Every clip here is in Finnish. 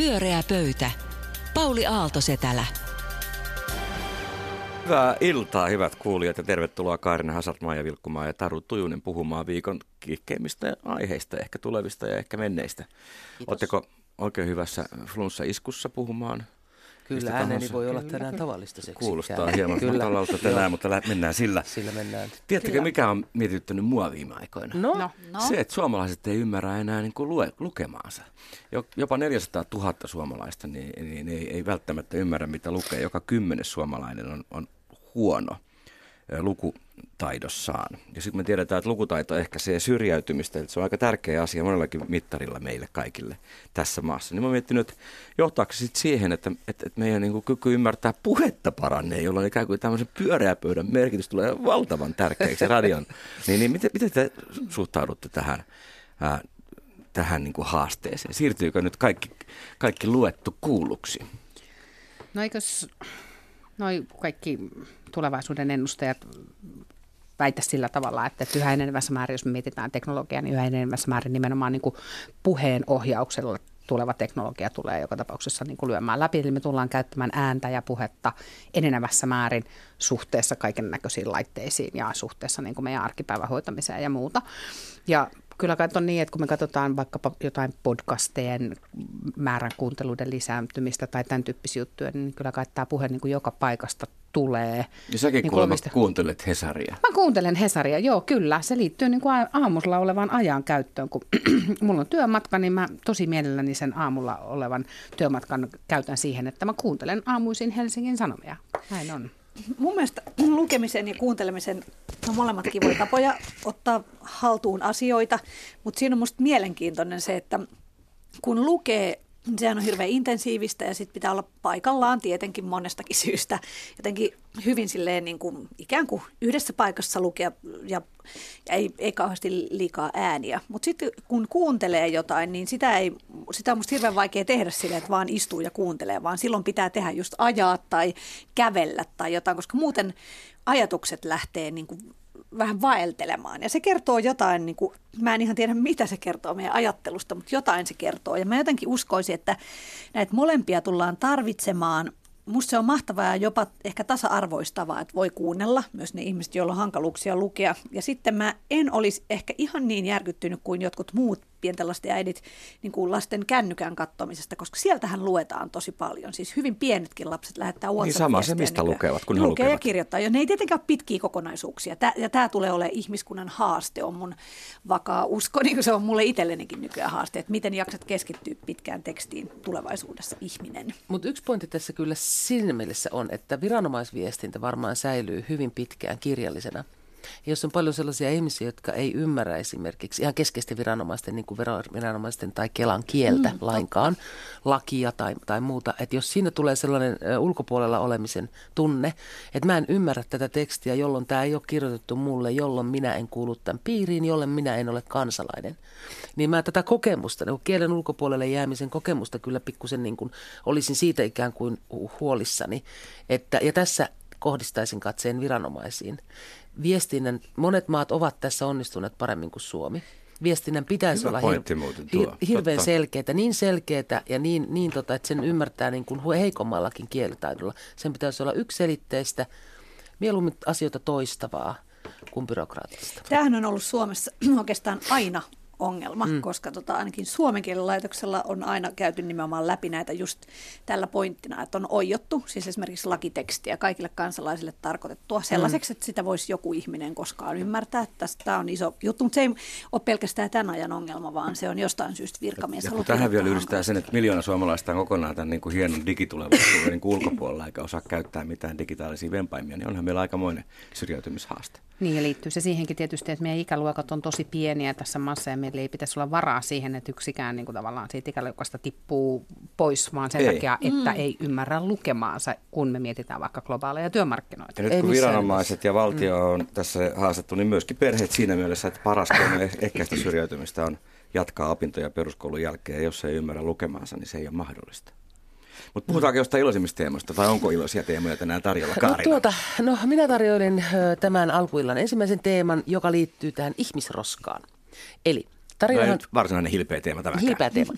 Pyöreä pöytä. Pauli Aaltosetälä. Hyvää iltaa, hyvät kuulijat, ja tervetuloa Kaarina Hasartmaa ja Vilkkumaa ja Taru Tujunen puhumaan viikon kiikkeimmistä aiheista, ehkä tulevista ja ehkä menneistä. Oletteko oikein hyvässä flunssa-iskussa puhumaan Kyllä ääneni voi olla tänään tavallista seksi. Kuulostaa hieman matalalta tänään, mutta mennään sillä. Sillä mennään. Tiedättekö, Kyllä. mikä on mietityttänyt mua viime aikoina? No. no. no. Se, että suomalaiset ei ymmärrä enää niin kuin lue, lukemaansa. Jopa 400 000 suomalaista niin, niin ei, ei välttämättä ymmärrä, mitä lukee. Joka kymmenes suomalainen on, on huono lukutaidossaan. Ja sitten me tiedetään, että lukutaito se syrjäytymistä, että se on aika tärkeä asia monellakin mittarilla meille kaikille tässä maassa. Niin mä miettinyt, että johtaako se sitten siihen, että, että, että meidän niin kuin kyky ymmärtää puhetta paranee, jolloin ikään kuin tämmöisen pyöreäpöydän merkitys tulee valtavan tärkeäksi radion. Niin, niin miten, miten te suhtaudutte tähän, ää, tähän niin kuin haasteeseen? Siirtyykö nyt kaikki, kaikki luettu kuulluksi? No eikös noi kaikki tulevaisuuden ennustajat väitä sillä tavalla, että yhä enenevässä määrin, jos me mietitään teknologiaa, niin yhä enenevässä määrin nimenomaan niin kuin puheen tuleva teknologia tulee joka tapauksessa niin kuin lyömään läpi. Eli me tullaan käyttämään ääntä ja puhetta enenevässä määrin suhteessa kaiken näköisiin laitteisiin ja suhteessa niin kuin meidän arkipäivän hoitamiseen ja muuta. Ja kyllä kai on niin, että kun me katsotaan vaikkapa jotain podcastejen määrän kuunteluiden lisääntymistä tai tämän tyyppisiä juttuja, niin kyllä kai tämä puhe niin kuin joka paikasta tulee. Ja säkin niin kuulemma kuuntelet Hesaria. Mä kuuntelen Hesaria, joo kyllä. Se liittyy niin kuin aamulla olevaan ajan käyttöön. Kun mulla on työmatka, niin mä tosi mielelläni sen aamulla olevan työmatkan käytän siihen, että mä kuuntelen aamuisin Helsingin Sanomia. Näin on mun mielestä lukemisen ja kuuntelemisen on molemmat kivoja tapoja ottaa haltuun asioita, mutta siinä on musta mielenkiintoinen se, että kun lukee Sehän on hirveän intensiivistä ja sitten pitää olla paikallaan tietenkin monestakin syystä. Jotenkin hyvin silleen niin kuin ikään kuin yhdessä paikassa lukea ja, ja ei, ei kauheasti liikaa ääniä. Mutta sitten kun kuuntelee jotain, niin sitä, ei, sitä on musta hirveän vaikea tehdä silleen, että vaan istuu ja kuuntelee, vaan silloin pitää tehdä just ajaa tai kävellä tai jotain, koska muuten ajatukset lähtee niin kuin vähän vaeltelemaan. Ja se kertoo jotain, niin kuin, mä en ihan tiedä mitä se kertoo meidän ajattelusta, mutta jotain se kertoo. Ja mä jotenkin uskoisin, että näitä molempia tullaan tarvitsemaan Musta se on mahtavaa ja jopa ehkä tasa-arvoistavaa, että voi kuunnella myös ne ihmiset, joilla on hankaluuksia lukea. Ja sitten mä en olisi ehkä ihan niin järkyttynyt kuin jotkut muut pienten lasten äidit niin kuin lasten kännykän kattomisesta, koska sieltähän luetaan tosi paljon. Siis hyvin pienetkin lapset lähettää WhatsApp Niin sama se, mistä nykyään. lukevat, kun ne lukee ja kirjoittaa. Ja ne ei tietenkään ole pitkiä kokonaisuuksia. Tää, ja tämä tulee olemaan ihmiskunnan haaste, on mun vakaa usko, niin kuin se on mulle itsellenikin nykyään haaste, että miten jaksat keskittyä pitkään tekstiin tulevaisuudessa ihminen. Mutta yksi pointti tässä kyllä siinä mielessä on, että viranomaisviestintä varmaan säilyy hyvin pitkään kirjallisena – ja jos on paljon sellaisia ihmisiä, jotka ei ymmärrä esimerkiksi ihan keskeisten viranomaisten, niin kuin viranomaisten tai Kelan kieltä mm, lainkaan, totta. lakia tai, tai muuta, että jos siinä tulee sellainen ulkopuolella olemisen tunne, että mä en ymmärrä tätä tekstiä, jolloin tämä ei ole kirjoitettu mulle, jolloin minä en kuulu tämän piiriin, jolloin minä en ole kansalainen, niin mä tätä kokemusta, niin kielen ulkopuolelle jäämisen kokemusta kyllä pikkusen niin kuin olisin siitä ikään kuin huolissani. Että, ja tässä kohdistaisin katseen viranomaisiin viestinnän, monet maat ovat tässä onnistuneet paremmin kuin Suomi. Viestinnän pitäisi Hyvä olla hir- hirveän selkeää, niin selkeää ja niin, niin tota, että sen ymmärtää niin kuin heikommallakin kielitaidolla. Sen pitäisi olla yksiselitteistä, mieluummin asioita toistavaa kuin byrokraattista. Tämähän on ollut Suomessa oikeastaan aina ongelma, mm. koska tota, ainakin suomen kielen laitoksella on aina käyty nimenomaan läpi näitä just tällä pointtina, että on oijottu, siis esimerkiksi lakitekstiä kaikille kansalaisille tarkoitettua sellaiseksi, mm. että sitä voisi joku ihminen koskaan ymmärtää. Tämä on iso juttu, mutta se ei ole pelkästään tämän ajan ongelma, vaan se on jostain syystä virkamies. Ja, ja tähän vielä yhdistää sen, että miljoona suomalaista on kokonaan tämän niin kuin hienon digitulevaisuuden niin ulkopuolella eikä osaa käyttää mitään digitaalisia vempaimia, niin onhan meillä aikamoinen syrjäytymishaaste. Niin ja liittyy se siihenkin tietysti, että meidän ikäluokat on tosi pieniä tässä maassa ja meillä ei pitäisi olla varaa siihen, että yksikään niin kuin tavallaan siitä ikäluokasta tippuu pois, vaan sen ei. takia, että mm. ei ymmärrä lukemaansa, kun me mietitään vaikka globaaleja työmarkkinoita. Ja nyt kun viranomaiset ja valtio mm. on tässä haastettu, niin myöskin perheet siinä mielessä, että paras keino ehkäistä syrjäytymistä on jatkaa opintoja peruskoulun jälkeen ja jos ei ymmärrä lukemaansa, niin se ei ole mahdollista. Mutta puhutaanko jostain iloisimmista teemoista, vai onko iloisia teemoja tänään tarjolla Kaarina? No, tuota, no minä tarjoilin tämän alkuillan ensimmäisen teeman, joka liittyy tähän ihmisroskaan. Eli tarjoilin... No varsinainen hilpeä teema tämä. Hilpeä teema.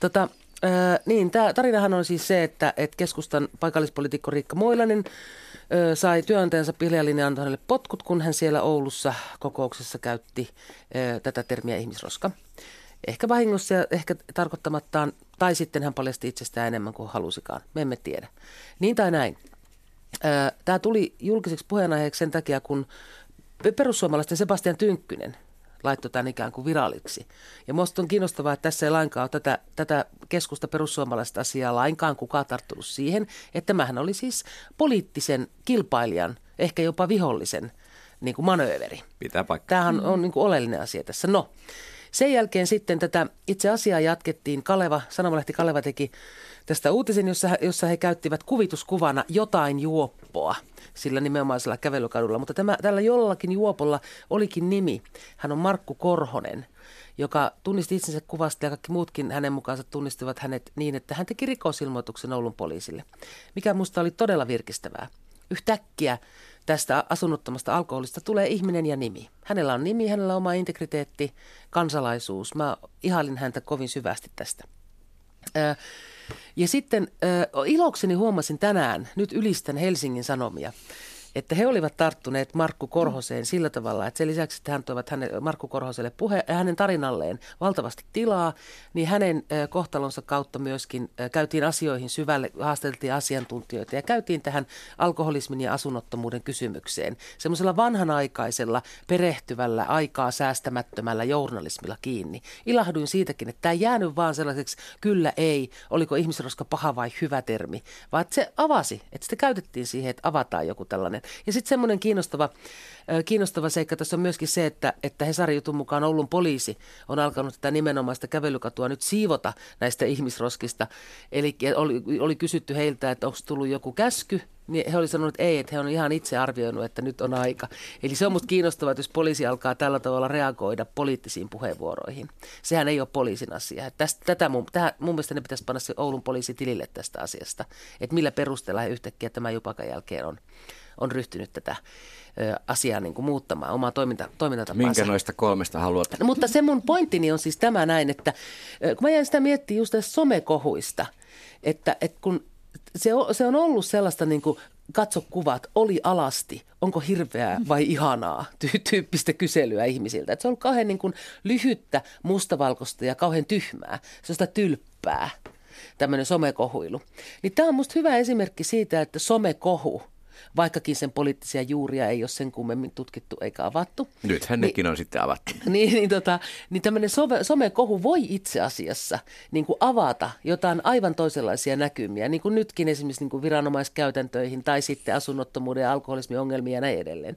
Tota, Öö, niin, tämä tarinahan on siis se, että, että keskustan paikallispolitiikko Riikka Moilanen öö, sai työnantajansa Pihlajalinen Antonille potkut, kun hän siellä Oulussa kokouksessa käytti öö, tätä termiä ihmisroska. Ehkä vahingossa ja ehkä tarkoittamattaan, tai sitten hän paljasti itsestään enemmän kuin halusikaan. Me emme tiedä. Niin tai näin. Tämä tuli julkiseksi puheenaiheeksi sen takia, kun perussuomalaisten Sebastian Tynkkynen laittoi tämän ikään kuin viralliksi. Ja minusta on kiinnostavaa, että tässä ei lainkaan ole tätä, tätä keskusta perussuomalaista asiaa lainkaan kukaan tarttunut siihen, että tämähän oli siis poliittisen kilpailijan, ehkä jopa vihollisen niin kuin manööveri. Pitää paikkaa. Tämähän on niin kuin oleellinen asia tässä. No, sen jälkeen sitten tätä itse asiaa jatkettiin. Kaleva, Sanomalehti Kaleva teki tästä uutisen, jossa, jossa he käyttivät kuvituskuvana jotain juoppoa sillä nimenomaisella kävelykadulla. Mutta tämä, tällä jollakin juopolla olikin nimi. Hän on Markku Korhonen joka tunnisti itsensä kuvasta ja kaikki muutkin hänen mukaansa tunnistivat hänet niin, että hän teki rikosilmoituksen Oulun poliisille, mikä minusta oli todella virkistävää. Yhtäkkiä tästä asunnottomasta alkoholista tulee ihminen ja nimi. Hänellä on nimi, hänellä on oma integriteetti, kansalaisuus. Mä ihailin häntä kovin syvästi tästä. Ja sitten ilokseni huomasin tänään, nyt ylistän Helsingin Sanomia, että he olivat tarttuneet Markku Korhoseen sillä tavalla, että sen lisäksi, että hän toivat hänen, Markku Korhoselle puhe, hänen tarinalleen valtavasti tilaa, niin hänen kohtalonsa kautta myöskin käytiin asioihin syvälle, haasteltiin asiantuntijoita ja käytiin tähän alkoholismin ja asunnottomuuden kysymykseen semmoisella vanhanaikaisella, perehtyvällä, aikaa säästämättömällä journalismilla kiinni. Ilahduin siitäkin, että tämä ei jäänyt vaan sellaiseksi kyllä ei, oliko ihmisroska paha vai hyvä termi, vaan että se avasi, että sitä käytettiin siihen, että avataan joku tällainen ja sitten semmoinen kiinnostava, kiinnostava seikka tässä on myöskin se, että, että Hesarin jutun mukaan Oulun poliisi on alkanut tätä nimenomaista kävelykatua nyt siivota näistä ihmisroskista. Eli oli, oli kysytty heiltä, että onko tullut joku käsky niin he olivat sanoneet, että ei, että he on ihan itse arvioinut, että nyt on aika. Eli se on minusta kiinnostavaa, että jos poliisi alkaa tällä tavalla reagoida poliittisiin puheenvuoroihin. Sehän ei ole poliisin asia. Tästä, tätä mun, tähän, mun mielestä ne pitäisi panna se Oulun poliisi tilille tästä asiasta, että millä perusteella he yhtäkkiä tämän jupakan jälkeen on on ryhtynyt tätä asiaa niin kuin muuttamaan, omaa toiminta, toimintatapaansa. Minkä noista kolmesta haluat? No, mutta se mun pointtini on siis tämä näin, että kun mä jäin sitä miettimään just tästä somekohuista, että, että kun se on, se on ollut sellaista niin kuin katso kuvat, oli alasti, onko hirveää vai ihanaa, ty- tyyppistä kyselyä ihmisiltä. Et se on ollut kauhean niin kuin lyhyttä, mustavalkoista ja kauhean tyhmää, sellaista tylppää, tämmöinen somekohuilu. Niin tämä on musta hyvä esimerkki siitä, että somekohu – vaikkakin sen poliittisia juuria ei ole sen kummemmin tutkittu eikä avattu. Nythän niin, nekin on sitten avattu. Niin, niin, tota, niin tämmöinen some, somekohu voi itse asiassa niin kuin avata jotain aivan toisenlaisia näkymiä, niin kuin nytkin esimerkiksi niin kuin viranomaiskäytäntöihin tai sitten asunnottomuuden ja alkoholismin ongelmia ja näin edelleen.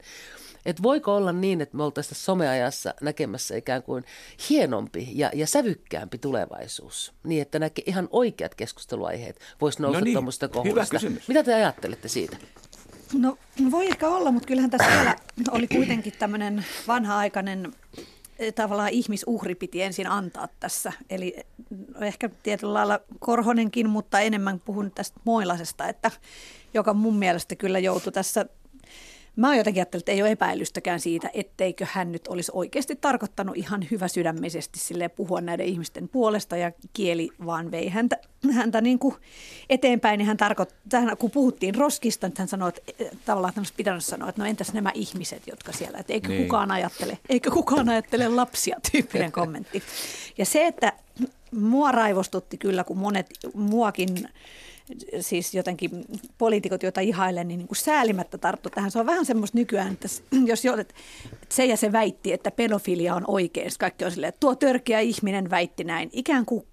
Et voiko olla niin, että me oltaisiin someajassa näkemässä ikään kuin hienompi ja, ja sävykkäämpi tulevaisuus, niin että näkee ihan oikeat keskusteluaiheet voisi nousta no niin, tuommoista kohuista. Mitä te ajattelette siitä? No voi ehkä olla, mutta kyllähän tässä vielä oli kuitenkin tämmöinen vanha-aikainen eh, tavallaan ihmisuhri piti ensin antaa tässä. Eli no ehkä tietyllä lailla Korhonenkin, mutta enemmän puhun tästä Moilasesta, että joka mun mielestä kyllä joutui tässä Mä oon jotenkin ajatellut, että ei ole epäilystäkään siitä, etteikö hän nyt olisi oikeasti tarkoittanut ihan hyvä sydämisesti sille puhua näiden ihmisten puolesta ja kieli vaan vei häntä, häntä niin kuin eteenpäin. Niin hän tarkoittaa, kun puhuttiin roskista, niin hän sanoi, että eh, tavallaan tämmöistä pitänyt sanoa, että no entäs nämä ihmiset, jotka siellä, että eikö niin. kukaan ajattele, eikö kukaan ajattele lapsia, tyyppinen kommentti. Ja se, että mua raivostutti kyllä, kun monet muakin siis jotenkin poliitikot, joita ihailen, niin, niin kuin säälimättä tarttu tähän. Se on vähän semmoista nykyään, että jos jo, että se ja se väitti, että pedofilia on oikein, kaikki on silleen, että tuo törkeä ihminen väitti näin. Ikään kuin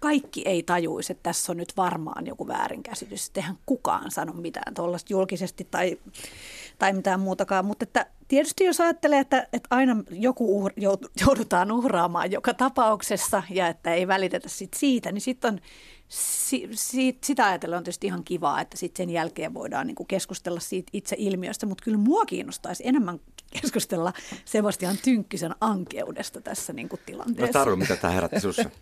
kaikki ei tajuisi, että tässä on nyt varmaan joku väärinkäsitys. Eihän kukaan sano mitään tuollaista julkisesti tai, tai mitään muutakaan. Mutta että tietysti jos ajattelee, että, että aina joku uhr, joudutaan uhraamaan joka tapauksessa ja että ei välitetä sit siitä, niin sitten on si, si, sitä ajatellen on tietysti ihan kivaa, että sitten sen jälkeen voidaan niin kuin keskustella siitä itse ilmiöstä, mutta kyllä mua kiinnostaisi enemmän keskustella Sebastian Tynkkisen ankeudesta tässä niin kuin tilanteessa. No Taru, mitä tämä herätti sinussa?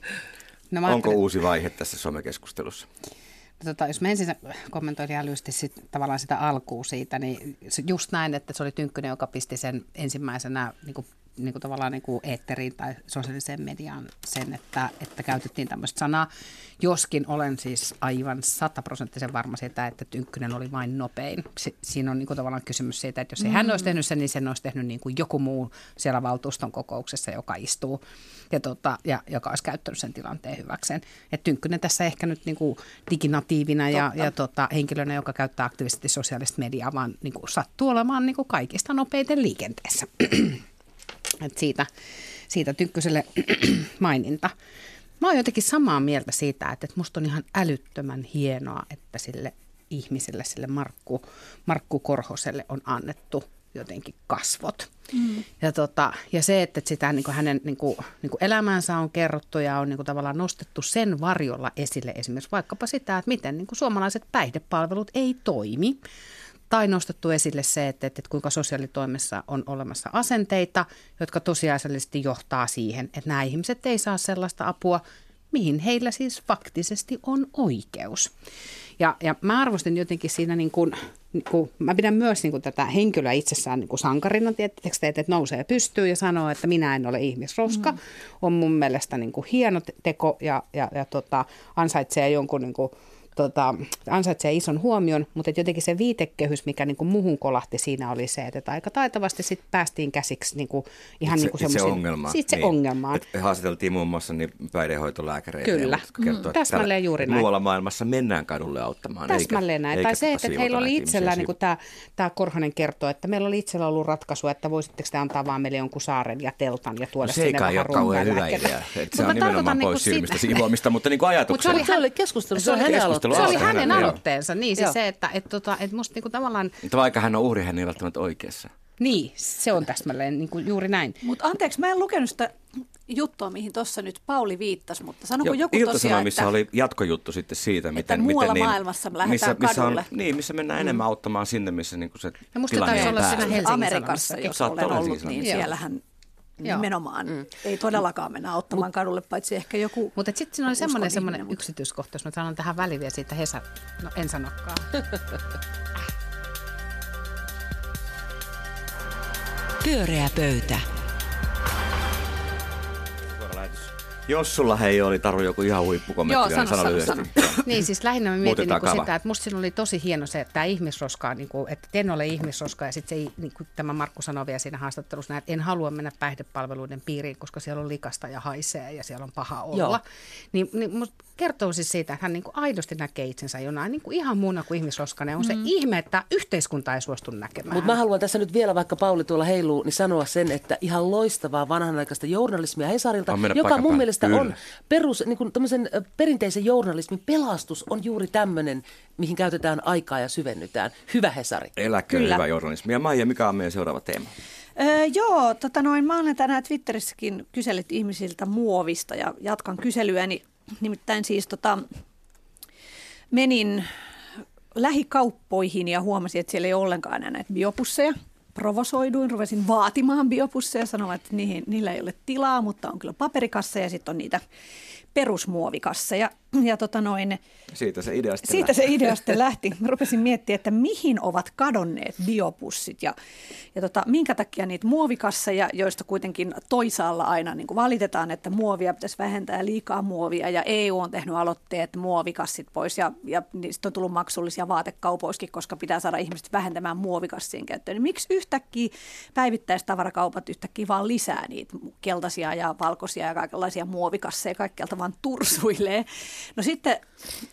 No, Onko uusi vaihe tässä somekeskustelussa? Tota, jos mä ensin kommentoin ihan lyhyesti sit, tavallaan sitä alkuun siitä, niin just näin, että se oli Tynkkynen, joka pisti sen ensimmäisenä niin kuin niin kuin tavallaan niin kuin eetteriin tai sosiaaliseen mediaan sen, että, että käytettiin tämmöistä sanaa. Joskin olen siis aivan sataprosenttisen varma siitä, että Tynkkynen oli vain nopein. Si- siinä on niin kuin tavallaan kysymys siitä, että jos ei mm. hän olisi tehnyt sen, niin sen olisi tehnyt niin kuin joku muu siellä valtuuston kokouksessa, joka istuu ja, tota, ja joka olisi käyttänyt sen tilanteen hyväkseen. Et Tynkkynen tässä ehkä nyt niin kuin diginatiivina ja, ja tota, henkilönä, joka käyttää aktiivisesti sosiaalista mediaa, vaan niin kuin sattuu olemaan niin kuin kaikista nopeiten liikenteessä. Et siitä, siitä Tynkkyselle maininta. Mä oon jotenkin samaa mieltä siitä, että, että musta on ihan älyttömän hienoa, että sille ihmiselle, sille Markku, Markku Korhoselle on annettu jotenkin kasvot. Mm. Ja, tota, ja se, että sitä niin kuin hänen niin kuin, niin kuin elämänsä on kerrottu ja on niin kuin tavallaan nostettu sen varjolla esille esimerkiksi vaikkapa sitä, että miten niin kuin suomalaiset päihdepalvelut ei toimi. Tai nostettu esille se, että, että kuinka sosiaalitoimessa on olemassa asenteita, jotka tosiasiallisesti johtaa siihen, että nämä ihmiset ei saa sellaista apua, mihin heillä siis faktisesti on oikeus. Ja, ja mä arvostin jotenkin siinä, niin kuin, niin kuin, mä pidän myös niin kuin tätä henkilöä itsessään niin kuin sankarina, tietysti, te, että nousee pystyy ja sanoo, että minä en ole ihmisroska, mm. on mun mielestä niin kuin hieno teko ja, ja, ja tota, ansaitsee jonkun niin kuin, tota, ansaitsee ison huomion, mutta että jotenkin se viitekehys, mikä niin kuin muhun kolahti siinä oli se, että aika taitavasti sit päästiin käsiksi niin kuin, ihan itse, niin kuin itse ongelmaan. Siitä se niin. ongelmaan. Et haastateltiin muun muassa niin päihdehoitolääkäreitä. Kyllä. Kertoo, mm. Täsmälleen juuri näin. Muualla maailmassa mennään kadulle auttamaan. Täsmälleen näin. Eikä, tai se, että, että heillä oli itsellään, niin kuin tämä, tämä Korhonen kertoo, että meillä oli itsellä ollut ratkaisu, että voisitteko te antaa vaan meille jonkun saaren ja teltan ja tuoda no, se sinne ei vähän ole kauhean hyvä idea. Se on nimenomaan pois silmistä siivoamista, mutta niin kuin ajatuksena. Mutta se oli keskustelu, se, se oli keskustelu. Se oli Hänen, hänen joo. aloitteensa, niin siis se, että et, tota, et musta niinku tavallaan, Mutta vaikka hän on uhri, hän ei välttämättä oikeassa. niin se on täsmälleen niinku juuri näin. Mutta anteeksi, mä en lukenut sitä juttua, mihin tuossa nyt Pauli viittasi, mutta sanoko Jo, joku tosiaan, Ilta-Sanomissa että... oli jatkojuttu sitten siitä, miten... muualla miten niin, maailmassa lähdetään missä, missä on, kadulle. Niin, missä mennään mm. enemmän auttamaan sinne, missä niin kuin se Ja musta tilanne taisi on olla siinä. Helsingin Amerikassa, jos olen olla ollut, niin Joo. siellähän Joo. nimenomaan mm. ei todellakaan mennä auttamaan kadulle, paitsi ehkä joku Mutta sitten siinä oli semmoinen, ihminen, semmoinen mutta- yksityiskohta, jos mä sanon tähän väliin vielä siitä Hesa, no en sanokaan. Pyöreä pöytä. Jos sulla hei oli Taru joku ihan huippukommentti, Joo, niin sano, sano sano. Niin siis lähinnä mä mietin niin kava. sitä, että musta siinä oli tosi hieno se, että tämä ihmisroska, niin kuin, että en ole ihmisroska ja sitten se, niin kuin tämä Markku sanoi vielä siinä haastattelussa, näin, että en halua mennä päihdepalveluiden piiriin, koska siellä on likasta ja haisee ja siellä on paha olla. Joo. Niin, niin musta kertoo siis siitä, että hän niin kuin aidosti näkee itsensä jonain niin kuin ihan muuna kuin ihmisroskana. Ja on se ihme, että yhteiskunta ei suostu näkemään. Mutta mä haluan tässä nyt vielä, vaikka Pauli tuolla heiluu, niin sanoa sen, että ihan loistavaa vanhanaikaista journalismia Hesarilta, joka mun mielestä Kyllä. on perus, niin kuin perinteisen journalismin pelastus on juuri tämmöinen, mihin käytetään aikaa ja syvennytään. Hyvä Hesari. Eläköön Kyllä. hyvä journalismi. Ja Maija, mikä on meidän seuraava teema? Öö, joo, tota noin, mä olen tänään Twitterissäkin kysellyt ihmisiltä muovista ja jatkan kyselyäni. Nimittäin siis tota, menin lähikauppoihin ja huomasin, että siellä ei ollenkaan enää näitä biopusseja. Provosoiduin, ruvesin vaatimaan biopusseja, sanoin, että niihin, niillä ei ole tilaa, mutta on kyllä paperikassa ja sitten on niitä perusmuovikasseja. Ja tota noin, Siitä se idea sitten siitä se idea sitten lähti. Mä rupesin miettimään, että mihin ovat kadonneet biopussit ja, ja tota, minkä takia niitä muovikasseja, joista kuitenkin toisaalla aina niin kuin valitetaan, että muovia pitäisi vähentää liikaa muovia ja EU on tehnyt aloitteet muovikassit pois ja, ja niistä on tullut maksullisia vaatekaupoiskin, koska pitää saada ihmiset vähentämään muovikassien käyttöön. Niin miksi yhtäkkiä päivittäistavarakaupat yhtäkkiä vaan lisää niitä keltaisia ja valkoisia ja kaikenlaisia muovikasseja kaikkialta vaan tursuilee? No sitten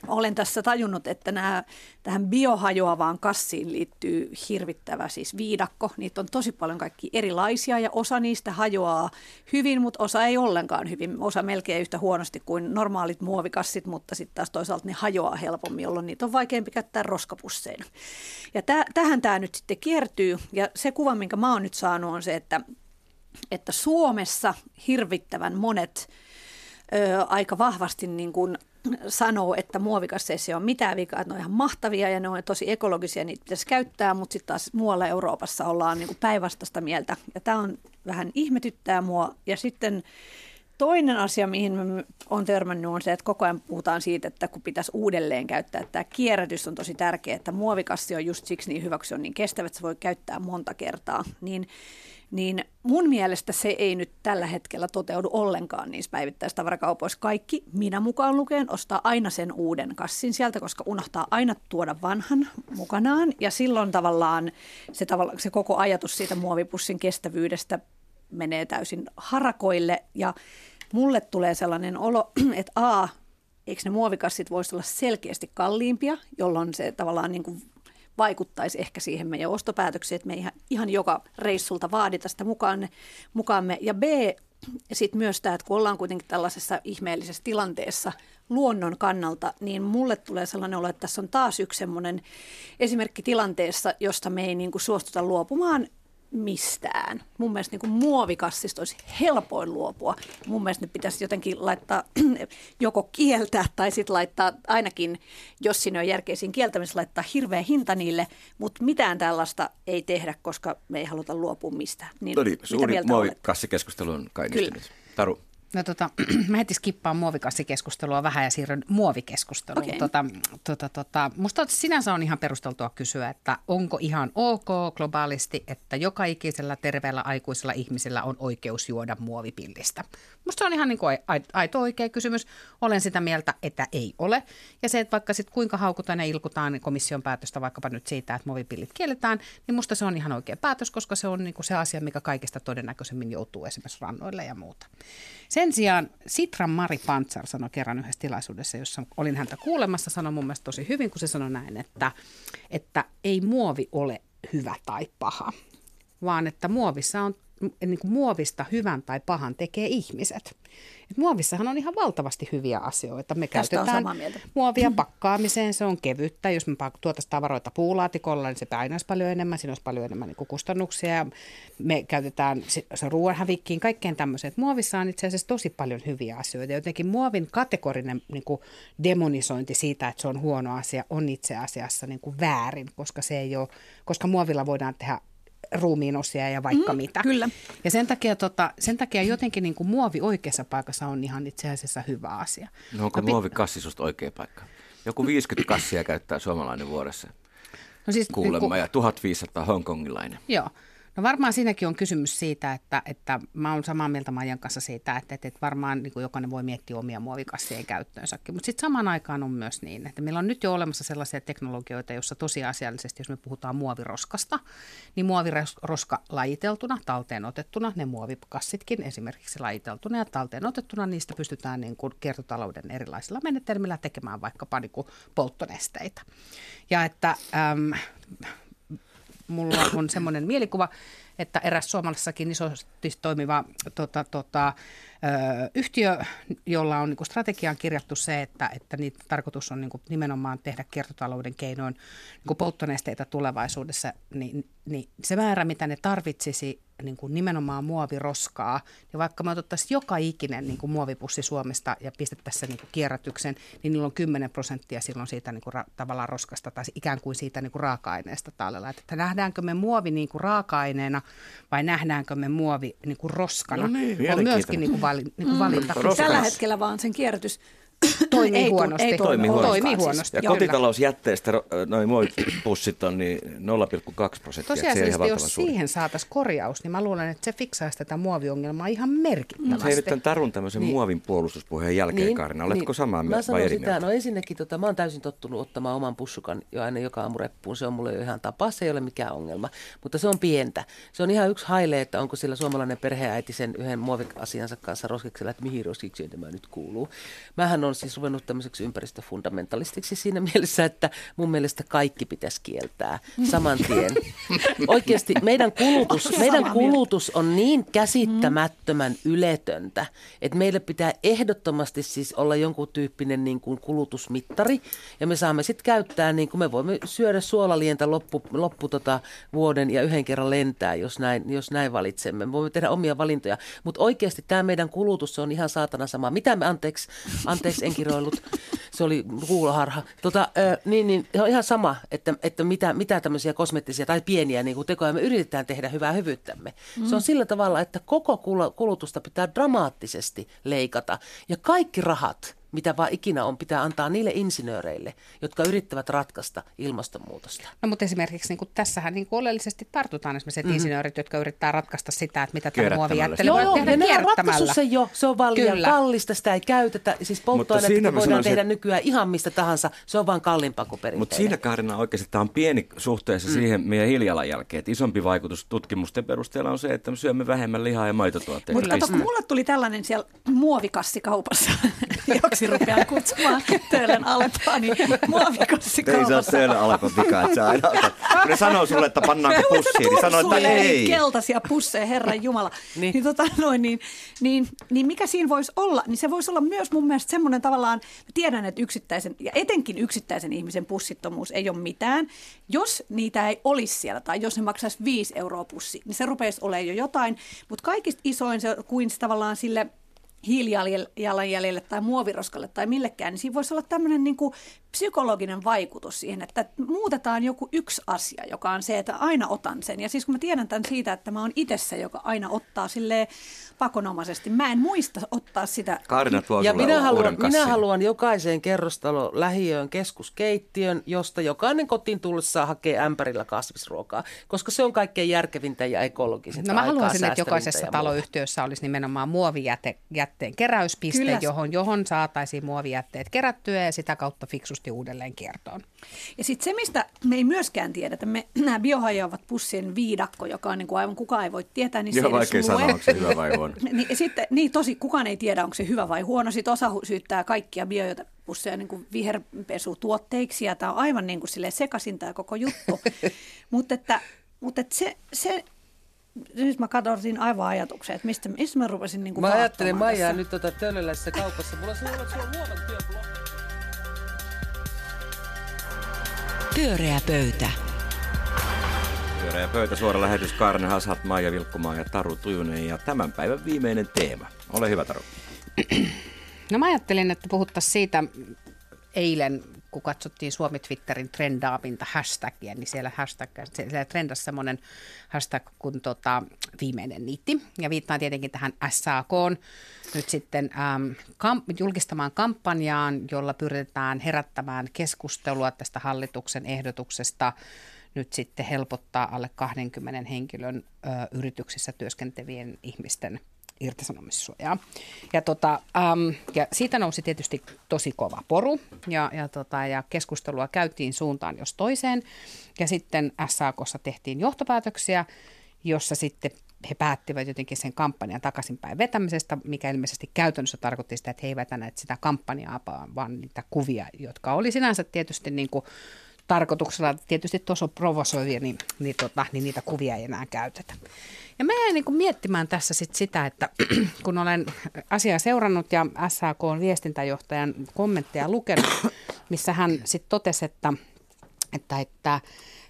olen tässä tajunnut, että nämä, tähän biohajoavaan kassiin liittyy hirvittävä siis viidakko. Niitä on tosi paljon kaikki erilaisia ja osa niistä hajoaa hyvin, mutta osa ei ollenkaan hyvin. Osa melkein yhtä huonosti kuin normaalit muovikassit, mutta sitten taas toisaalta ne hajoaa helpommin, jolloin niitä on vaikeampi käyttää roskapusseina. Ja tä, tähän tämä nyt sitten kiertyy ja se kuva, minkä mä oon nyt saanut on se, että, että Suomessa hirvittävän monet ö, aika vahvasti niin kuin sanoo, että muovikasseissa ei ole mitään vikaa, että ne on ihan mahtavia ja ne on tosi ekologisia, niitä pitäisi käyttää, mutta sitten taas muualla Euroopassa ollaan niin päinvastaista mieltä. Ja tämä on vähän ihmetyttää mua. Ja sitten toinen asia, mihin on törmännyt, on se, että koko ajan puhutaan siitä, että kun pitäisi uudelleen käyttää, että tämä kierrätys on tosi tärkeä, että muovikassi on just siksi niin hyvä, kun se on niin kestävä, että se voi käyttää monta kertaa. Niin niin mun mielestä se ei nyt tällä hetkellä toteudu ollenkaan niissä päivittäistavarakaupoissa. Kaikki, minä mukaan lukeen, ostaa aina sen uuden kassin sieltä, koska unohtaa aina tuoda vanhan mukanaan. Ja silloin tavallaan se, tavallaan, se koko ajatus siitä muovipussin kestävyydestä menee täysin harakoille. Ja mulle tulee sellainen olo, että A, eikö ne muovikassit voisi olla selkeästi kalliimpia, jolloin se tavallaan niin kuin vaikuttaisi ehkä siihen meidän ostopäätöksiin, että me ihan, ihan joka reissulta vaadita sitä mukaan, mukaamme. Ja B, sitten myös tämä, että kun ollaan kuitenkin tällaisessa ihmeellisessä tilanteessa luonnon kannalta, niin mulle tulee sellainen olo, että tässä on taas yksi semmoinen esimerkki tilanteessa, josta me ei niin kuin suostuta luopumaan mistään. Mun mielestä niin muovikassista olisi helpoin luopua. Mun mielestä ne pitäisi jotenkin laittaa joko kieltää tai sitten laittaa ainakin, jos sinne on järkeä siinä kieltämisessä, laittaa hirveä hinta niille, mutta mitään tällaista ei tehdä, koska me ei haluta luopua mistään. Niin, no niin, suuri muovikassikeskustelu on. Kyllä. Taru. No tota, mä heti skippaan muovikassikeskustelua vähän ja siirryn muovikeskusteluun. Okay. Tota, tota, tota, musta sinänsä on ihan perusteltua kysyä, että onko ihan ok globaalisti, että joka ikisellä terveellä aikuisella ihmisellä on oikeus juoda muovipillistä. Musta se on ihan niin kuin aito oikea kysymys. Olen sitä mieltä, että ei ole. Ja se, että vaikka sitten kuinka haukutaan ja ilkutaan niin komission päätöstä vaikkapa nyt siitä, että muovipillit kielletään, niin musta se on ihan oikea päätös, koska se on niin kuin se asia, mikä kaikista todennäköisemmin joutuu esimerkiksi rannoille ja muuta. Sen sijaan Sitran Mari Pantsar sanoi kerran yhdessä tilaisuudessa, jossa olin häntä kuulemassa, sanoi mun mielestä tosi hyvin, kun se sanoi näin, että, että ei muovi ole hyvä tai paha, vaan että muovissa on niin kuin muovista hyvän tai pahan tekee ihmiset. Et muovissahan on ihan valtavasti hyviä asioita. Me Tästä käytetään muovia pakkaamiseen, se on kevyttä. Jos me tuotaisiin tavaroita puulaatikolla, niin se painaisi paljon enemmän, siinä olisi paljon enemmän niin kuin kustannuksia. Me käytetään se ruoan hävikkiin, kaikkeen tämmöiseen. Muovissa on itse asiassa tosi paljon hyviä asioita. Jotenkin muovin kategorinen niin kuin demonisointi siitä, että se on huono asia, on itse asiassa niin kuin väärin, koska, se ei ole, koska muovilla voidaan tehdä ruumiin osia ja vaikka mm, mitä. Kyllä. Ja sen takia, tota, sen takia jotenkin niin kuin muovi oikeassa paikassa on ihan itse asiassa hyvä asia. No onko muovi kassi susta oikea paikka? Joku 50 kassia käyttää suomalainen vuodessa. No siis, Kuulemma niin kun... ja 1500 hongkongilainen. Joo. No varmaan siinäkin on kysymys siitä, että, että mä olen samaa mieltä Majan kanssa siitä, että, että, että varmaan niin kuin jokainen voi miettiä omia muovikassien käyttöönsäkin. Mutta sitten samaan aikaan on myös niin, että meillä on nyt jo olemassa sellaisia teknologioita, joissa tosiasiallisesti, jos me puhutaan muoviroskasta, niin muoviroska lajiteltuna, talteen otettuna, ne muovikassitkin esimerkiksi lajiteltuna ja talteen otettuna, niistä pystytään niin kuin kiertotalouden erilaisilla menetelmillä tekemään vaikkapa niin kuin polttonesteitä. Ja että... Äm, mulla on semmoinen mielikuva, että eräs suomalaisessakin isosti toimiva tota, tota, yhtiö, jolla on niin strategiaan kirjattu se, että, että niitä tarkoitus on niin nimenomaan tehdä kiertotalouden keinoin niin polttonesteitä tulevaisuudessa, niin, niin se määrä, mitä ne tarvitsisi niin kuin nimenomaan muoviroskaa, niin vaikka me otettaisiin joka ikinen niin kuin muovipussi Suomesta ja pistettäisiin niin kuin kierrätyksen, niin niillä on 10 prosenttia silloin siitä niin kuin ra- tavallaan roskasta tai ikään kuin siitä niin kuin raaka-aineesta tallella. Että nähdäänkö me muovi niin kuin raaka-aineena vai nähdäänkö me muovi niin kuin roskana, no niin, on myöskin niin kuin vali, niin kuin valinta. Mm, Tällä hetkellä vaan sen kierrätys toimii ei, huonosti. Ei toimi, huonosti. Toimii huonosti. Ja kotitalousjätteestä noin muovipussit on niin 0,2 prosenttia. Tosiasiallisesti, jos suuri. siihen saataisiin korjaus, niin mä luulen, että se fiksaisi tätä muoviongelmaa ihan merkittävästi. Hei nyt tämän Tarun tämmöisen niin. muovin puolustuspuheen jälkeen, niin, Karina. Oletko niin. samaa mieltä vai eri sitä, No ensinnäkin, tota, mä oon täysin tottunut ottamaan oman pussukan jo aina joka aamu reppuun. Se on mulle jo ihan tapa, se ei ole mikään ongelma. Mutta se on pientä. Se on ihan yksi haile, että onko sillä suomalainen perheäiti sen yhden muovikasiansa kanssa roskiksella, että mihin roskikseen tämä nyt kuuluu. Mähän on siis ruvennut tämmöiseksi ympäristöfundamentalistiksi siinä mielessä, että mun mielestä kaikki pitäisi kieltää saman tien. Oikeasti meidän kulutus, meidän kulutus on niin käsittämättömän yletöntä, että meille pitää ehdottomasti siis olla jonkun tyyppinen niin kuin kulutusmittari ja me saamme sitten käyttää, niin kuin me voimme syödä suolalientä loppu, loppu tota vuoden ja yhden kerran lentää, jos näin, jos näin valitsemme. Me voimme tehdä omia valintoja, mutta oikeasti tämä meidän kulutus on ihan saatana sama. Mitä me, anteeksi, anteeksi Anteeksi, en kiroillut. Se oli kuuloharha. Tota, niin, niin, se on ihan sama, että, että mitä, mitä tämmöisiä kosmettisia tai pieniä niin kuin tekoja me yritetään tehdä hyvää hyvyyttämme. Mm. Se on sillä tavalla, että koko kulutusta pitää dramaattisesti leikata. Ja kaikki rahat, mitä vaan ikinä on, pitää antaa niille insinööreille, jotka yrittävät ratkaista ilmastonmuutosta. No mutta esimerkiksi niin kuin tässähän niin kuin oleellisesti tartutaan esimerkiksi mm-hmm. insinöörit, jotka yrittää ratkaista sitä, että mitä tämä muovijättely voi tehdä ne on se jo, se on vaan liian kallista, sitä ei käytetä. Siis polttoaineet voidaan tehdä nykyään ihan mistä tahansa, se on vaan kalliimpaa kuin perinteinen. Mutta siinä Kaarina oikeasti tämä on pieni suhteessa mm. siihen meidän hiilijalanjälkeen, että isompi vaikutus tutkimusten perusteella on se, että me syömme vähemmän lihaa ja maitotuotteita. Mutta kato, kun mulle tuli tällainen siellä muovikassa joksi rupeaa kutsumaan töölön alempaa, niin muovikossi Ei saa töölön alkon vikaa, että aina Kun ne sanoo sulle, että pannaanko pussiin, niin sanoo, että ei. keltaisia pusseja, Herran Jumala. niin. Niin, tota, noin, niin, niin, niin mikä siinä voisi olla? Niin se voisi olla myös mun mielestä semmoinen tavallaan, tiedän, että yksittäisen, ja etenkin yksittäisen ihmisen pussittomuus ei ole mitään. Jos niitä ei olisi siellä, tai jos ne maksaisi 5 euroa pussi, niin se rupeisi olemaan jo jotain. Mutta kaikista isoin se kuin se tavallaan sille – hiilijalanjäljelle tai muoviroskalle tai millekään, niin siinä voisi olla tämmöinen niin kuin psykologinen vaikutus siihen, että muutetaan joku yksi asia, joka on se, että aina otan sen. Ja siis kun mä tiedän tämän siitä, että mä oon itse se, joka aina ottaa sille pakonomaisesti. Mä en muista ottaa sitä. Karina tuo ja minä haluan, minä haluan jokaiseen kerrostalo lähiöön keskuskeittiön, josta jokainen kotiin tullessa hakee ämpärillä kasvisruokaa, koska se on kaikkein järkevintä ja ekologisinta No mä haluaisin, että jokaisessa taloyhtiössä olisi nimenomaan muovijätteen keräyspiste, johon, johon saataisiin muovijätteet kerättyä ja sitä kautta fiksusti uudelleen kiertoon. Ja sitten se, mistä me ei myöskään tiedetä, me nämä biohajoavat pussien viidakko, joka on niin kuin aivan kukaan ei voi tietää, niin Joo, se vaikea sanoa, onko se hyvä vai huono. niin, sitten, niin tosi, kukaan ei tiedä, onko se hyvä vai huono. Sitten osa syyttää kaikkia biojätepusseja niin kuin viherpesutuotteiksi, ja tämä on aivan niin kuin sekaisin tämä koko juttu. mutta että, mutta että se, se, nyt mä katsoin aivan ajatuksen, että mistä, mistä mä rupesin niin kuin Mä ajattelin Maijaa nyt tota Tölölässä kaupassa. Mulla on että sulla on luovan työblokki. Pyöreä pöytä. Pyöreä pöytä, suora lähetys, Karne Hasat, Maija Vilkkumaa ja Taru Tujunen ja tämän päivän viimeinen teema. Ole hyvä Taru. No mä ajattelin, että puhuttaisiin siitä eilen, kun katsottiin Suomi Twitterin trendaavinta hashtagia, niin siellä, hashtag, siellä trendasi semmoinen hashtag kuin tota, viimeinen niitti. Ja viittaan tietenkin tähän SAK nyt sitten äm, kamp- julkistamaan kampanjaan, jolla pyritään herättämään keskustelua tästä hallituksen ehdotuksesta nyt sitten helpottaa alle 20 henkilön ö, yrityksissä työskentelevien ihmisten irtisanomissuojaa. Ja, tota, äm, ja siitä nousi tietysti tosi kova poru ja, ja, tota, ja keskustelua käytiin suuntaan jos toiseen. Ja sitten SAKssa tehtiin johtopäätöksiä, jossa sitten he päättivät jotenkin sen kampanjan takaisinpäin vetämisestä, mikä ilmeisesti käytännössä tarkoitti sitä, että he eivät vetäneet sitä kampanjaa, vaan niitä kuvia, jotka oli sinänsä tietysti niin kuin tarkoituksella, tietysti tuossa provosoivia, niin, niin, tota, niin niitä kuvia ei enää käytetä. Ja mä jäin niin miettimään tässä sit sitä, että kun olen asiaa seurannut ja SAK on viestintäjohtajan kommentteja lukenut, missä hän sitten totesi, että, että, että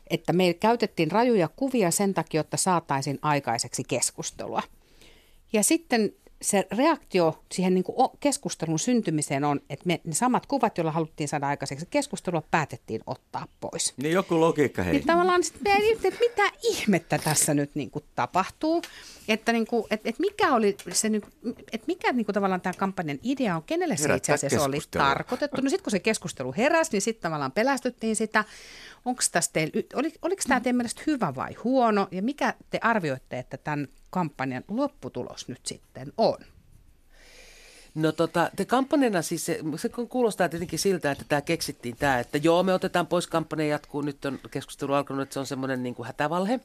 että me käytettiin rajuja kuvia sen takia, että saataisiin aikaiseksi keskustelua. Ja sitten se reaktio siihen niin kuin keskustelun syntymiseen on, että me, ne samat kuvat, joilla haluttiin saada aikaiseksi keskustelua, päätettiin ottaa pois. Niin joku logiikka hei. Niin tavallaan, että mitä ihmettä tässä nyt niin kuin tapahtuu, että, niin kuin, että, että mikä oli se, että mikä niin kuin tavallaan tämä kampanjan idea on, kenelle se itse asiassa oli tarkoitettu. No sitten kun se keskustelu heräsi, niin sitten tavallaan pelästyttiin sitä. Onko oli, oliko tämä teidän mielestä hyvä vai huono ja mikä te arvioitte, että tämän kampanjan lopputulos nyt sitten on? No tota, te kampanjana siis se, se kuulostaa tietenkin siltä, että tämä keksittiin tämä, että joo me otetaan pois kampanja jatkuu, nyt on keskustelu alkanut, että se on semmoinen niin kuin hätävalhe.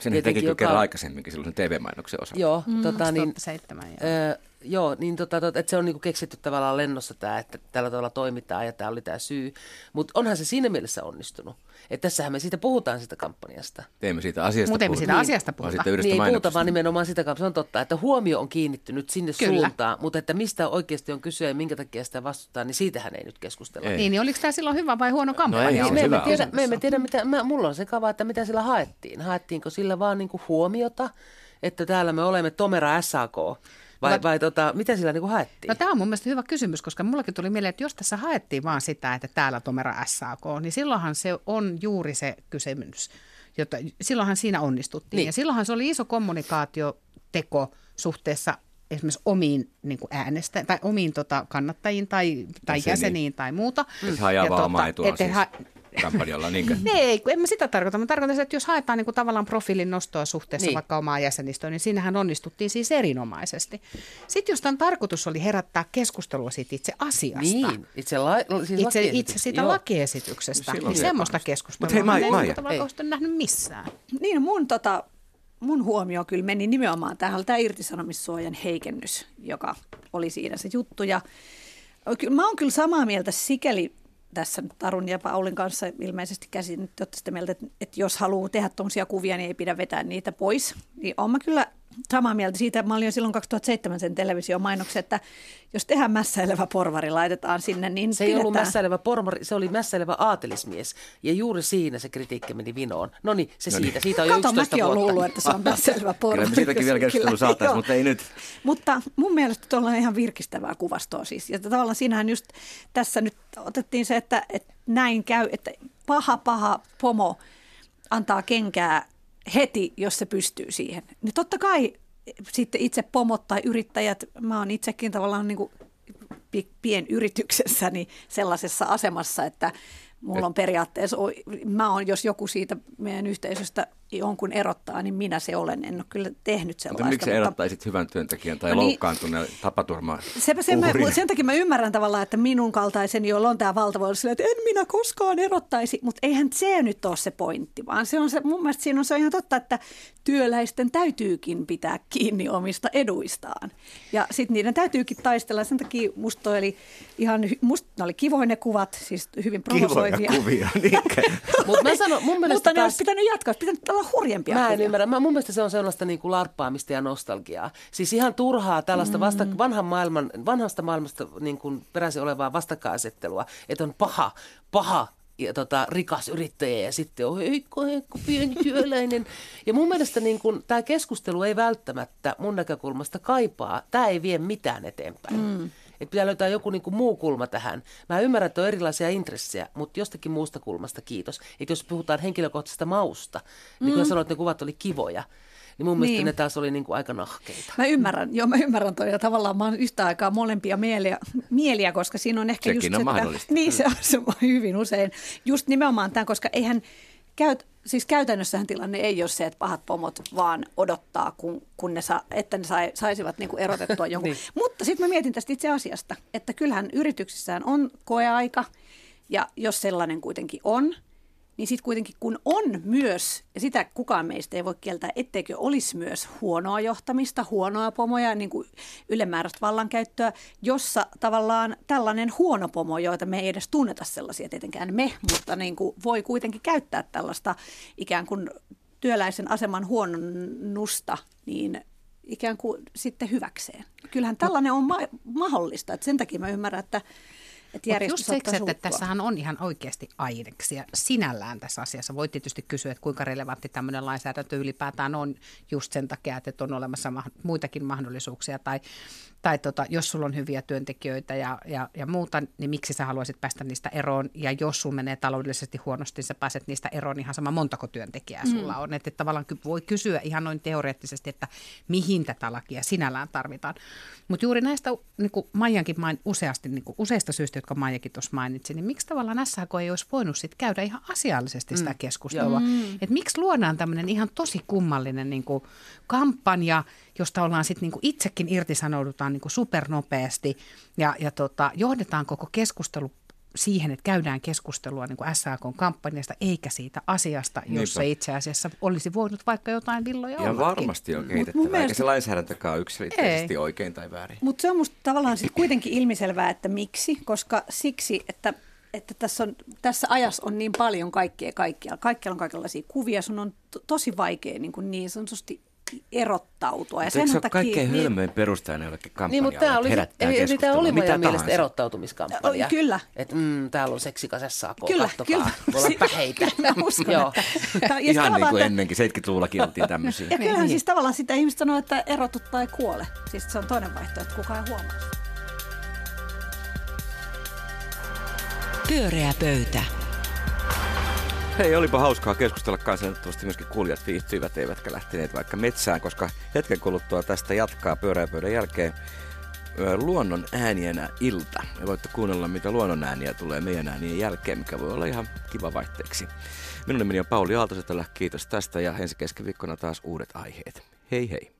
Sen teki joka... kerran aikaisemminkin silloin TV-mainoksen osalta. Joo, mm, tota, niin, 7, joo. Ö, joo, niin tota, tota, että se on niinku keksitty tavallaan lennossa tämä, että tällä tavalla toimitaan ja tämä oli tämä syy. Mutta onhan se siinä mielessä onnistunut. Että tässähän me siitä puhutaan sitä kampanjasta. Teemme siitä asiasta Mutta emme siitä asiasta puhuta. Niin, niin ei puhuta vaan nimenomaan sitä kampanjasta. Se on totta, että huomio on kiinnittynyt sinne Kyllä. suuntaan, mutta että mistä oikeasti on kysyä ja minkä takia sitä vastustetaan, niin siitähän ei nyt keskustella. Ei. Niin, niin oliko tämä silloin hyvä vai huono kampanja? No ei, me, emme tiedä, me emme tiedä, mitä, mä, mulla on se kava, että mitä sillä haettiin. Haettiinko sillä vaan niin kuin huomiota, että täällä me olemme Tomera SAK, Vai, vai tota, mitä sillä niin haettiin? No, tämä on mun mielestä hyvä kysymys, koska mullakin tuli mieleen, että jos tässä haettiin vaan sitä, että täällä Tomera SAK, niin silloinhan se on juuri se kysymys, jota, silloinhan siinä onnistuttiin. Niin. Ja silloinhan se oli iso kommunikaatioteko suhteessa esimerkiksi omiin niin kuin äänestä, tai omiin tota, kannattajiin tai, tai Jäseniin. jäseniin tai muuta. Että he ajaa Ja omaa etuaan et siis ha- kampanjalla, niinkö? Ei, kun en mä sitä tarkoita. Mä tarkoitan, sitä, että jos haetaan niin kuin tavallaan profiilin nostoa suhteessa Niin. vaikka omaa jäsenistöön, niin siinähän onnistuttiin siis erinomaisesti. Sitten jos tämän tarkoitus oli herättää keskustelua siitä itse asiasta, Niin, itse, la, siis itse, itse siitä Joo. lakiesityksestä, Silloin niin se semmoista keskustelua Mut hei, mä en niin tavallaan Ei. kauheasti nähnyt missään. Niin mun, tota, mun huomio kyllä meni nimenomaan tähän tämä irtisanomissuojan heikennys, joka oli siinä se juttu. Ja kyllä, mä oon kyllä samaa mieltä sikäli tässä Tarun ja Paulin kanssa ilmeisesti käsin nyt sitä mieltä, että, että jos haluaa tehdä tuommoisia kuvia, niin ei pidä vetää niitä pois. Niin oon mä kyllä samaa mieltä siitä. Mä olin jo silloin 2007 sen televisiomainoksen, että jos tehdään mässäilevä porvari, laitetaan sinne, niin Se ei ollut pidetään- mässäilevä pormari, se oli mässäilevä aatelismies. Ja juuri siinä se kritiikki meni vinoon. No niin, se siitä. Siitä on jo Kato, 11 mäkin vuotta. luullut, että se on mässäilevä porvari. Kyllä me siitäkin vielä keskustelu saataisiin, mutta ei nyt. Mutta mun mielestä tuolla on ihan virkistävää kuvastoa siis. Ja tavallaan siinähän just tässä nyt otettiin se, että, että näin käy, että paha paha pomo antaa kenkää heti, jos se pystyy siihen. Niin totta kai sitten itse pomot tai yrittäjät, mä oon itsekin tavallaan niin kuin pi- pienyrityksessäni sellaisessa asemassa, että mulla on periaatteessa, mä oon, jos joku siitä meidän yhteisöstä jonkun erottaa, niin minä se olen. En ole kyllä tehnyt sellaista. Mutta miksi erottaisit hyvän työntekijän tai No niin. loukkaantuneen tapaturma Sepä sen, mä, sen takia mä ymmärrän tavallaan, että minun kaltaiseni, jolla on tämä valta, voi olla silleen, että en minä koskaan erottaisi, mutta eihän se nyt ole se pointti, vaan se on se, mun mielestä siinä on se on ihan totta, että työläisten täytyykin pitää kiinni omista eduistaan. Ja sitten niiden täytyykin taistella, sen takia musta oli ihan, musta ne oli kivoja ne kuvat, siis hyvin Kivoja provosoivia. kuvia, niinkö? Mutta mä sanon, mun mielestä Mutta ne taas... olisi pitänyt jatkaa, olisi pitänyt olla hurjempia Mä en kuvia. ymmärrä. Mä, mun mielestä se on sellaista niin kuin larppaamista ja nostalgiaa. Siis ihan turhaa tällaista vasta, vanhan maailman, vanhasta maailmasta niin kuin peräisin olevaa vastakkainasettelua, että on paha, paha ja tota, rikas yrittäjä ja sitten on heikko, heikko, pieni työläinen. Ja mun mielestä niin kuin, tämä keskustelu ei välttämättä mun näkökulmasta kaipaa, tämä ei vie mitään eteenpäin. Mm. Että pitää löytää joku niin kuin muu kulma tähän. Mä ymmärrän, että on erilaisia intressejä, mutta jostakin muusta kulmasta kiitos. Että jos puhutaan henkilökohtaisesta mausta, niin kun mm. sanoit, että ne kuvat oli kivoja, niin mun mielestä Niin. ne taas oli niin kuin aika nahkeita. Mä ymmärrän, joo mä ymmärrän toi ja tavallaan mä oon yhtä aikaa molempia mieliä, mieliä koska siinä on ehkä Sekin just on se, mahdollista. Että, niin se on, se on hyvin usein. Just nimenomaan tämä, koska eihän käyt, siis käytännössähän tilanne ei ole se, että pahat pomot vaan odottaa, kun, kun ne saa, että ne sai, saisivat niinku erotettua jonkun. Niin. Mutta sitten mä mietin tästä itse asiasta, että kyllähän yrityksissään on koeaika ja jos sellainen kuitenkin on, niin sitten kuitenkin kun on myös, ja sitä kukaan meistä ei voi kieltää, etteikö olisi myös huonoa johtamista, huonoa pomoja, niin kuin ylimääräistä vallankäyttöä, jossa tavallaan tällainen huono pomo, joita me ei edes tunneta sellaisia tietenkään me, mutta niin kuin voi kuitenkin käyttää tällaista ikään kuin työläisen aseman huononnusta, niin ikään kuin sitten hyväkseen. Kyllähän tällainen on ma- mahdollista, että sen takia mä ymmärrän, että, että Mut just siksi, ottaa että tässähän on ihan oikeasti aineksia sinällään tässä asiassa. Voi tietysti kysyä, että kuinka relevantti tämmöinen lainsäädäntö ylipäätään on just sen takia, että on olemassa ma- muitakin mahdollisuuksia. Tai, tai tota, jos sulla on hyviä työntekijöitä ja, ja, ja muuta, niin miksi sä haluaisit päästä niistä eroon? Ja jos sun menee taloudellisesti huonosti, niin sä pääset niistä eroon ihan sama montako työntekijää sulla on. Että tavallaan ky- voi kysyä ihan noin teoreettisesti, että mihin tätä lakia sinällään tarvitaan. Mutta juuri näistä niin kuin Maijankin main, useasti, niin kuin useista syistä, jotka Maijakin tuossa mainitsi, niin miksi tavallaan SHK ei olisi voinut sit käydä ihan asiallisesti sitä keskustelua? Mm. Että miksi luodaan tämmöinen ihan tosi kummallinen niin kuin kampanja, josta ollaan sitten niin itsekin irtisanoudutaan niin kuin supernopeasti ja, ja tota, johdetaan koko keskustelu siihen, että käydään keskustelua niin kuin SAK-kampanjasta eikä siitä asiasta, jossa Niinpä. itse asiassa olisi voinut vaikka jotain villoja Ja ollakin. varmasti on mun kehitettävää, eikä mielestä- se yksiselitteisesti Ei. oikein tai väärin. Mutta se on musta tavallaan sit kuitenkin ilmiselvää, että miksi, koska siksi, että, että tässä, on, tässä ajassa on niin paljon kaikkea kaikkialla. Kaikkialla on kaikenlaisia kuvia, sun on to, tosi vaikea niin, kuin niin sanotusti erottautua. Ja se sen ole takia, kaikkein niin- hölmöin perustajana jollekin Niin, kampanjalle, mutta tämä että oli, herättää eli, eli tämä oli mitä meidän mielestä erottautumiskampanja. Kyllä. Että mm, täällä on seksikas SAK, Kyllä, kattokaa, kyllä. voi olla päheitä. Kyllä, mä uskon, Joo. että- Ja Ihan niin tavallaan, kuin että- ennenkin, 70-luvullakin oltiin tämmöisiä. Ja kyllähän Niin. siis tavallaan sitä ihmiset sanoo, että erotu tai kuole. Siis se on toinen vaihtoehto, kukaan ei huomaa. Pyöreä pöytä. Hei, olipa hauskaa keskustella kanssa. Toivottavasti myöskin kuulijat viihtyivät, eivätkä lähteneet vaikka metsään, koska hetken kuluttua tästä jatkaa pyöräpöydän jälkeen luonnon äänienä ilta. Ja voitte kuunnella, mitä luonnon ääniä tulee meidän äänien jälkeen, mikä voi olla ihan kiva vaihteeksi. Minun nimeni on Pauli Aaltosetälä, kiitos tästä ja ensi keskiviikkona taas uudet aiheet. Hei hei!